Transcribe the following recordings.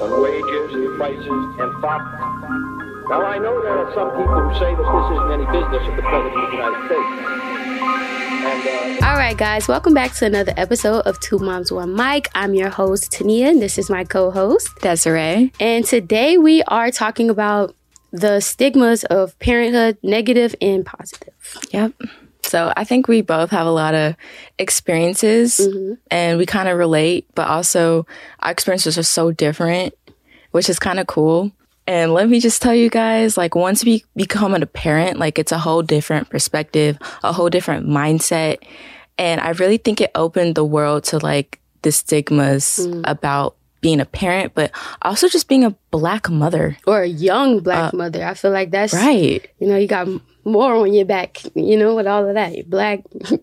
on wages, and prices, and profit. Now, I know there are some people who say that this isn't any business of the President of the United States. And, uh, All right, guys, welcome back to another episode of Two Moms One Mic. I'm your host Tania, and this is my co-host Desiree. And today we are talking about the stigmas of parenthood, negative and positive. Yep. So I think we both have a lot of experiences mm-hmm. and we kind of relate, but also our experiences are so different, which is kind of cool. And let me just tell you guys, like once we become a parent, like it's a whole different perspective, a whole different mindset. And I really think it opened the world to like the stigmas mm. about being a parent, but also just being a black mother. Or a young black uh, mother. I feel like that's Right. You know, you got more on your back, you know, with all of that. You're black.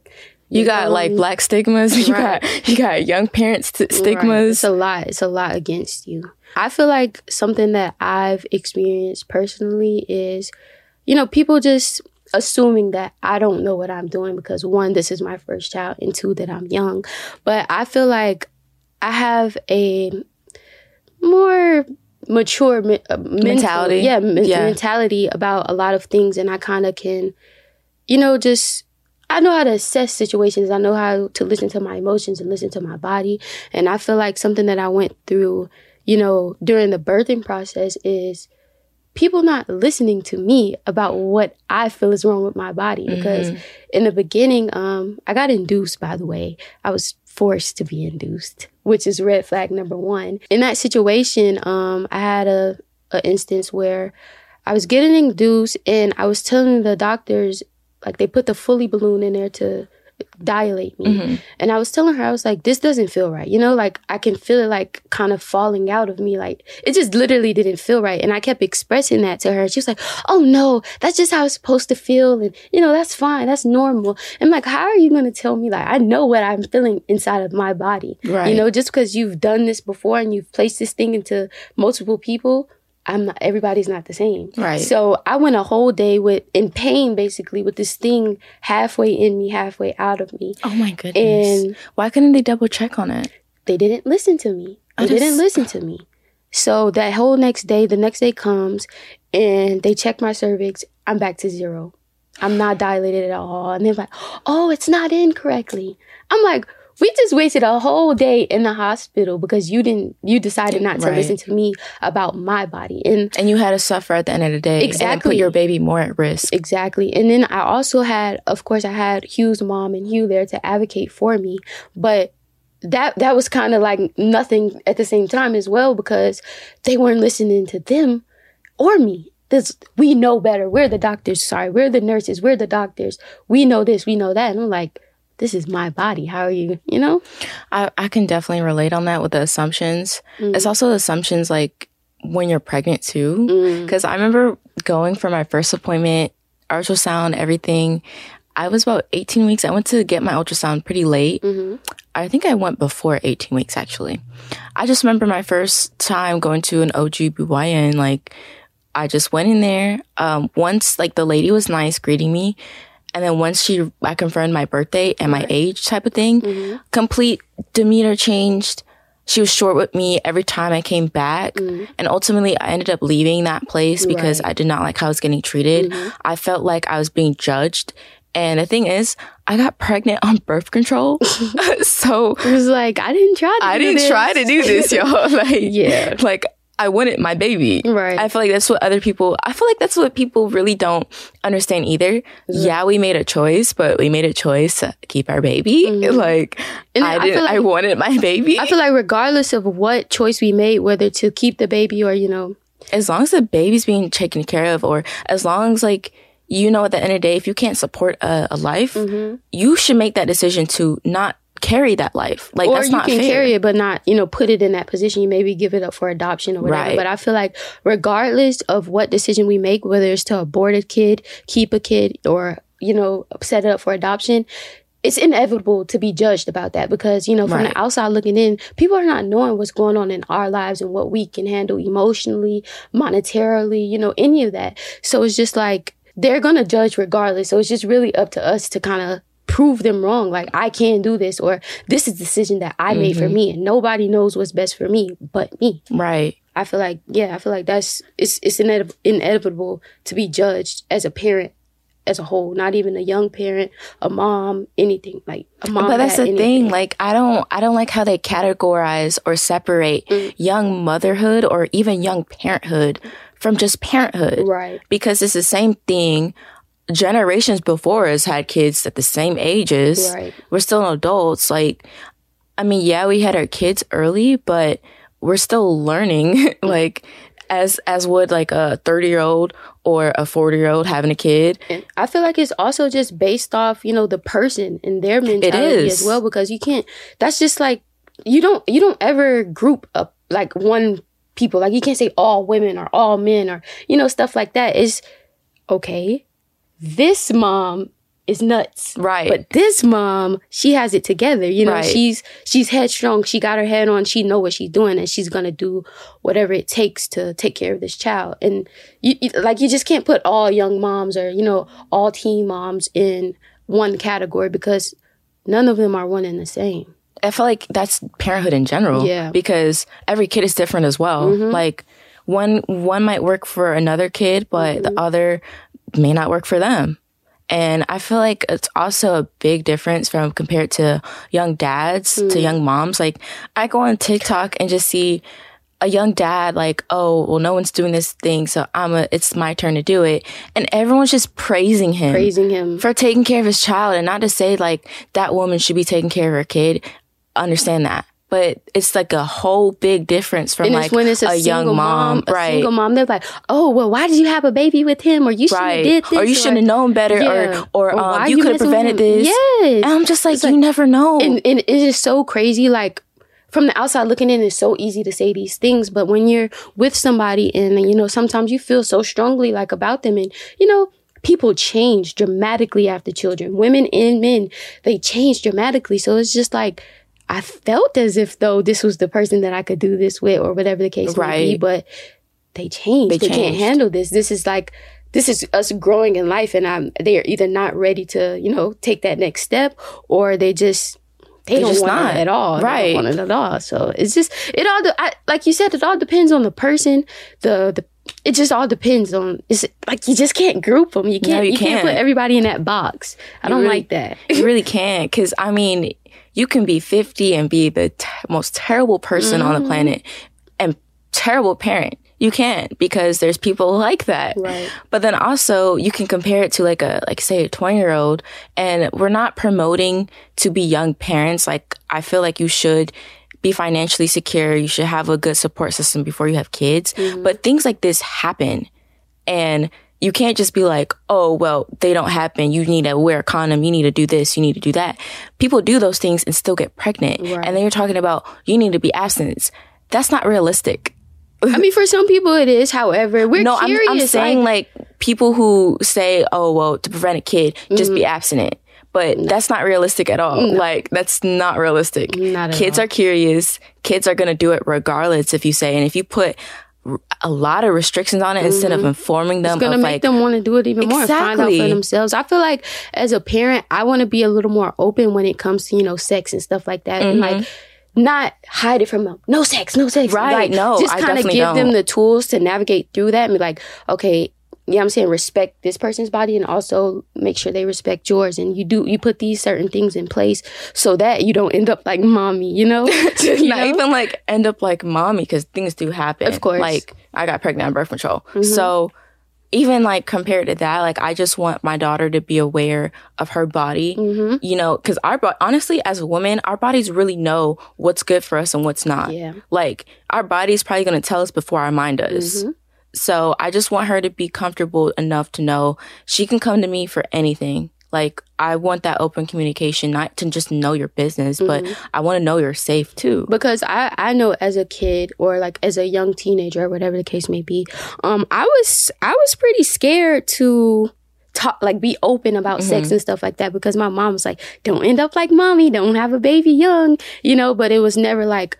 You got like black stigmas. You Right. got you got young parents Right. stigmas. It's a lot. It's a lot against you. I feel like something that I've experienced personally is, you know, people just assuming that I don't know what I'm doing because one, this is my first child, and two, that I'm young. But I feel like I have a more mature me- uh, mental- Mentality. yeah, men- Yeah. mentality about a lot of things, and I kind of can, you know, just I know how to assess situations. I know how to listen to my emotions and listen to my body. And I feel like something that I went through, you know, during the birthing process is people not listening to me about what I feel is wrong with my body. Because in the beginning, um, I got induced, by the way. I was forced to be induced, which is red flag number one. In that situation, um, I had a, a instance where I was getting induced and I was telling the doctors like they put the Foley balloon in there to dilate me. Mm-hmm. And I was telling her, I was like, this doesn't feel right. You know, like I can feel it like kind of falling out of me. Like it just literally didn't feel right. And I kept expressing that to her. She was like, oh no, that's just how it's supposed to feel. And, you know, that's fine. That's normal. I'm like, how are you going to tell me? Like, I know what I'm feeling inside of my body. Right. You know, just because you've done this before and you've placed this thing into multiple people. I'm not, everybody's not the same. Right. So I went a whole day with, in pain basically, with this thing halfway in me, halfway out of me. oh my goodness! And Why couldn't they double check on it? they didn't listen to me. They just- didn't listen to me. So that whole next day, the next day comes and they check my cervix. I'm back to zero. I'm not dilated at all. And they're like, oh, it's not in correctly. I'm like, we just wasted a whole day in the hospital because you didn't, you decided not to Right. listen to me about my body. And And you had to suffer at the end of the day, and Exactly. put your baby more at risk. Exactly. And then I also had, of course, I had Hugh's mom and Hugh there to advocate for me. But that that was kind of like nothing at the same time as well because they weren't listening to them or me. This we know better. We're the doctors. Sorry, we're the nurses. We're the doctors. We know this. We know that. And I'm like, this is my body. How are you? You know? I, I can definitely relate on that with the assumptions. It's mm. also the assumptions like when you're pregnant too. Mm. Because I remember going for my first appointment, ultrasound, everything. I was about 18 weeks. I went to get my ultrasound pretty late. Mm-hmm. I think I went before 18 weeks actually. I just remember my first time going to an OGBYN. Like, I just went in there. Um, once, like, the lady was nice greeting me. And then once she, I confirmed my birthday and my age type of thing, mm-hmm. complete demeanor changed. She was short with me every time I came back. Mm-hmm. And ultimately, I ended up leaving that place because Right. I did not like how I was getting treated. Mm-hmm. I felt like I was being judged. And the thing is, I got pregnant on birth control. so It was like I didn't try. To I didn't this. try to do this, yo. Like, Yeah. Like, I wanted my baby. Right. I feel like that's what other people, I feel like that's what people really don't understand either. Yeah, we made a choice, but we made a choice to keep our baby. Like, Mm-hmm. And I I didn't, I, like- wanted my baby. I feel like regardless of what choice we made, whether to keep the baby or you know as long as the baby's being taken care of, or as long as like you know at the end of the day, if you can't support a, a life, Mm-hmm. you should make that decision to not carry that life. Like or that's you not can fair. carry it but not you know put it in that position you maybe give it up for adoption or whatever Right. but i feel like regardless of what decision we make whether it's to abort a kid keep a kid or you know set it up for adoption it's inevitable to be judged about that because you know from Right. the outside looking in people are not knowing what's going on in our lives and what we can handle emotionally monetarily you know any of that so it's just like they're gonna judge regardless so it's just really up to us to kind of prove them wrong. Like I can't do this, or this is decision that I mm-hmm. made for mm-hmm. me, and nobody knows what's best for me but me. Right. I feel like yeah, I feel like that's it's it's inevitable to be judged as a parent as a whole, not even a young parent, a mom, anything like a mom. But that's the anything. thing. Like I don't, I don't like how they categorize or separate mm. young motherhood or even young parenthood from just parenthood. Right. Because it's the same thing generations before us had kids at the same ages. Right. We're still adults. Like, I mean, yeah, we had our kids early, but we're still learning. like, as as would like a 30 year old or a 40 year old having a kid and i feel like it's also just based off you know the person and their mentality as well because you can't that's just like you don't you don't ever group up like one people like you can't say all women or all men or you know stuff like that is okay this mom is nuts. Right. But this mom, she has it together. You know, right. she's she's headstrong. She got her head on. She know what she's doing, and she's gonna do whatever it takes to take care of this child. And you, you like you just can't put all young moms or you know all teen moms in one category because none of them are one and the same. I feel like that's parenthood in general. Yeah. Because every kid is different as well. Mm-hmm. Like one one might work for another kid, but mm-hmm. the other may not work for them. And I feel like it's also a big difference from compared to young dads mm. to young moms. Like I go on TikTok and just see a young dad like, oh, well, no one's doing this thing, so I'm a, it's my turn to do it. And everyone's just praising him. Praising him. For taking care of his child and not to say like that woman should be taking care of her kid. Understand that but it's like a whole big difference from and like when it's a, a young mom, mom a right? Single mom, they're like, "Oh, well, why did you have a baby with him? Or you should have right. did this, or you shouldn't have known better, yeah. or or, um, you, you could have prevented this." Yes, and I'm just like, you never know, and, and it is so crazy. Like from the outside looking in, it's so easy to say these things, but when you're with somebody and you know, sometimes you feel so strongly like about them, and you know people change dramatically after children. Women and men, they change dramatically. So it's just like I felt as if though this was the person that I could do this with or whatever the case right. may be, but they changed. They, they changed. can't handle this. This is like this is us growing in life and I'm they are either not ready to, you know, take that next step or they just they, they don't want not. it at all. Right. They don't want it at all. So it's just it all I, like you said, it all depends on the person, the the it just all depends on it's like you just can't group them you can't no, you, you can't. can't. put everybody in that box i don't really, like that you really can't because i mean you can be 50 and be the t- most terrible person mm-hmm. on the mm-hmm. planet and terrible parent. You can't because there's people like that. Right. But then also you can compare it to like a, like say a 20 year old and we're not promoting to be young parents. Like I feel like you should be financially secure. You should have a good support system before you have kids. Mm-hmm. But things like this happen and you can't just be like, oh, well, they don't happen. You need to wear a condom. You need to do this. You need to do that. People do those things and still get pregnant. Right. And then you're talking about you need to be abstinent. That's not realistic. I mean, for some people it is. However, we're no, curious. I'm, I'm saying like, like, people who say, oh, well, to prevent a kid, just mm-hmm. be abstinent. But no. that's not realistic at all. No. Like, that's not realistic. Not Kids all. are curious. Kids are going to do it regardless if you say, and if you put a lot of restrictions on it mm-hmm. instead of mm-hmm. informing them. It's gonna make like, them want to do it even exactly. more and find out for themselves. I feel like as a parent, I want to be a little more open when it comes to you know sex and stuff like that, mm-hmm. and like not hide it from them. No sex, no sex. Right? Like, no, just kind of give don't. them the tools to navigate through that and be like, okay, yeah, I'm saying respect this person's body and also make sure they respect yours. And you do, you put these certain things in place so that you don't end up like mommy, you know? you Not know? even like end up like mommy because things do happen. Of course. Like I got pregnant on birth control. Mm-hmm. So even like compared to that, like I just want my daughter to be aware of her body, mm-hmm. you know, because our honestly, as a woman, our bodies really know what's good for us and what's not. Yeah. Like our body's probably going to tell us before our mind does. Mm-hmm. So I just want her to be comfortable enough to know she can come to me for anything. Like I want that open communication, not to just know your business, mm-hmm. but I want to know you're safe too. Because I I know as a kid or like as a young teenager or whatever the case may be, um, I was I was pretty scared to talk like be open about mm-hmm. sex and stuff like that because my mom was like, "Don't end up like mommy, don't have a baby young," you know. But it was never like,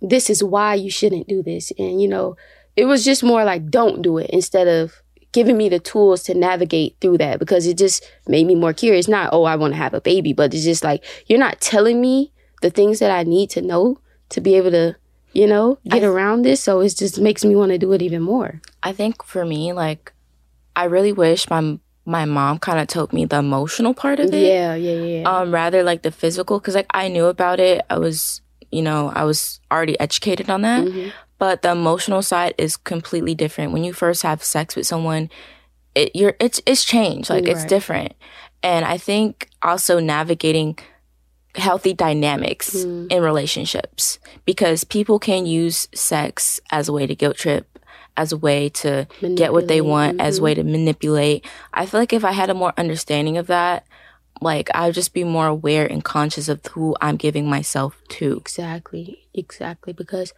"This is why you shouldn't do this," and you know it was just more like don't do it instead of giving me the tools to navigate through that because it just made me more curious. Not, oh, I want to have a baby, but it's just like, you're not telling me the things that I need to know to be able to, you know, get I, around this. So it just makes me want to do it even more. I think for me, like, I really wish my my mom kind of told me the emotional part of it. Yeah, yeah, yeah. Um, rather like the physical, because like I knew about it. I was, you know, I was already educated on that. Mm-hmm. But the emotional side is completely different. When you first have sex with someone, it you're it's it's changed. Like right. it's different. And I think also navigating healthy dynamics mm. in relationships because people can use sex as a way to guilt trip as a way to get what they want, mm-hmm. as a way to manipulate. I feel like if I had a more understanding of that, like I'd just be more aware and conscious of who I'm giving myself to. Exactly. Exactly. Because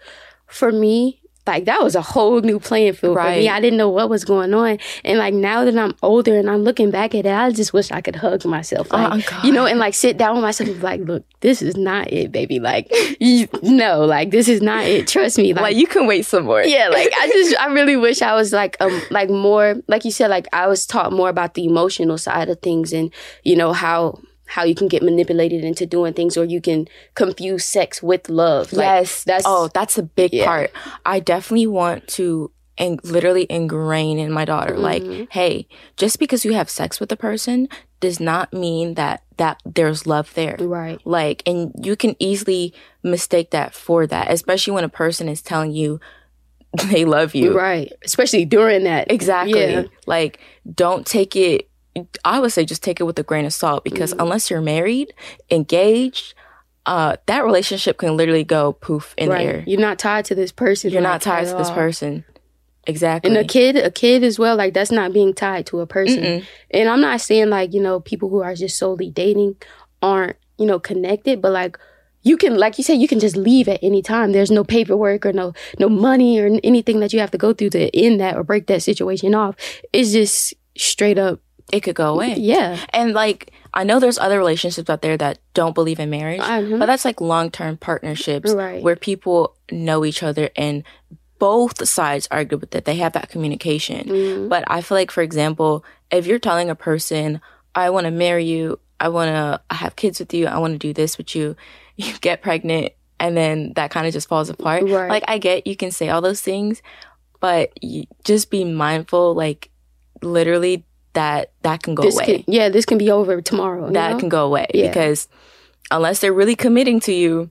for me, like that was a whole new playing field right. for me. I didn't know what was going on. And like now that I'm older and I'm looking back at it, I just wish I could hug myself. Like, oh, you know, and like sit down with myself and be like, look, this is not it, baby. Like, you, no, like this is not it. Trust me. Like, like, you can wait some more. Yeah, like I just I really wish I was like um like more like you said, like I was taught more about the emotional side of things and, you know, how how you can get manipulated into doing things or you can confuse sex with love. Like, yes. That's Oh, that's a big yeah. part. I definitely want to and literally ingrain in my daughter mm-hmm. like, hey, just because you have sex with a person does not mean that that there's love there. Right. Like and you can easily mistake that for that, especially when a person is telling you they love you. Right. Especially during that. Exactly. Yeah. Like don't take it I would say just take it with a grain of salt because mm-hmm. unless you're married, engaged, uh, that relationship can literally go poof in right. the air. You're not tied to this person. You're not tied to this person. Exactly. And a kid, a kid as well, like that's not being tied to a person. Mm-mm. And I'm not saying like, you know, people who are just solely dating aren't, you know, connected, but like you can like you said, you can just leave at any time. There's no paperwork or no no money or anything that you have to go through to end that or break that situation off. It's just straight up it could go away. Yeah. And like I know there's other relationships out there that don't believe in marriage, mm-hmm. but that's like long-term partnerships right. where people know each other and both sides are good with it. They have that communication. Mm-hmm. But I feel like for example, if you're telling a person, I want to marry you, I want to have kids with you, I want to do this with you, you get pregnant and then that kind of just falls apart. Right. Like I get you can say all those things, but just be mindful like literally that that can go this away. Can, yeah, this can be over tomorrow. That know? can go away yeah. because unless they're really committing to you,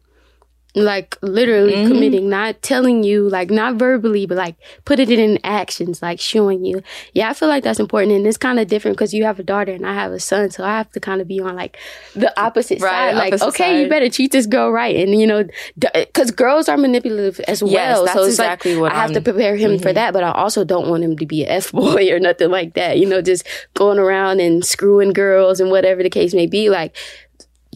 like literally mm-hmm. committing, not telling you, like not verbally, but like put it in actions, like showing you. Yeah, I feel like that's important, and it's kind of different because you have a daughter and I have a son, so I have to kind of be on like the opposite right, side. Like, opposite okay, side. you better treat this girl right, and you know, because girls are manipulative as well. Yes, so it's exactly like what I have I'm, to prepare him mm-hmm. for that, but I also don't want him to be an f boy or nothing like that. You know, just going around and screwing girls and whatever the case may be. Like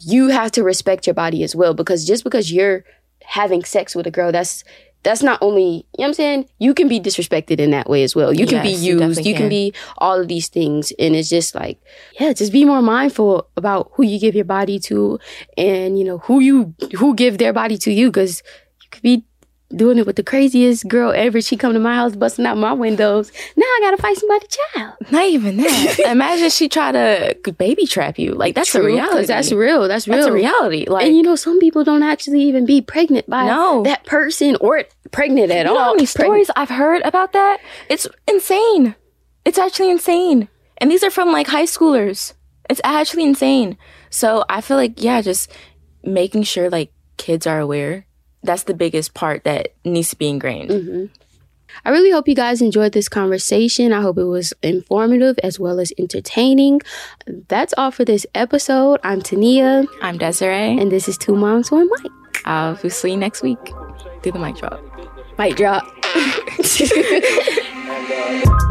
you have to respect your body as well because just because you're having sex with a girl, that's that's not only, you know what I'm saying? You can be disrespected in that way as well. You can yes, be used. You, you can. can be all of these things. And it's just like, yeah, just be more mindful about who you give your body to and, you know, who you, who give their body to you. Cause you could be doing it with the craziest girl ever. She come to my house busting out my windows. Now I gotta fight somebody child. Not even that. Imagine she try to baby trap you. Like that's True, a reality. That's real. That's real. That's a reality. Like and you know, some people don't actually even be pregnant by no. that person or pregnant at you all. Know how many stories I've heard about that? It's insane. It's actually insane. And these are from like high schoolers. It's actually insane. So I feel like yeah, just making sure like kids are aware that's the biggest part that needs to be ingrained. Mm-hmm. I really hope you guys enjoyed this conversation. I hope it was informative as well as entertaining. That's all for this episode. I'm Tania. I'm Desiree. And this is Two Moms, One Mic. I'll see you next week. Do the mic drop. Mic drop. uh,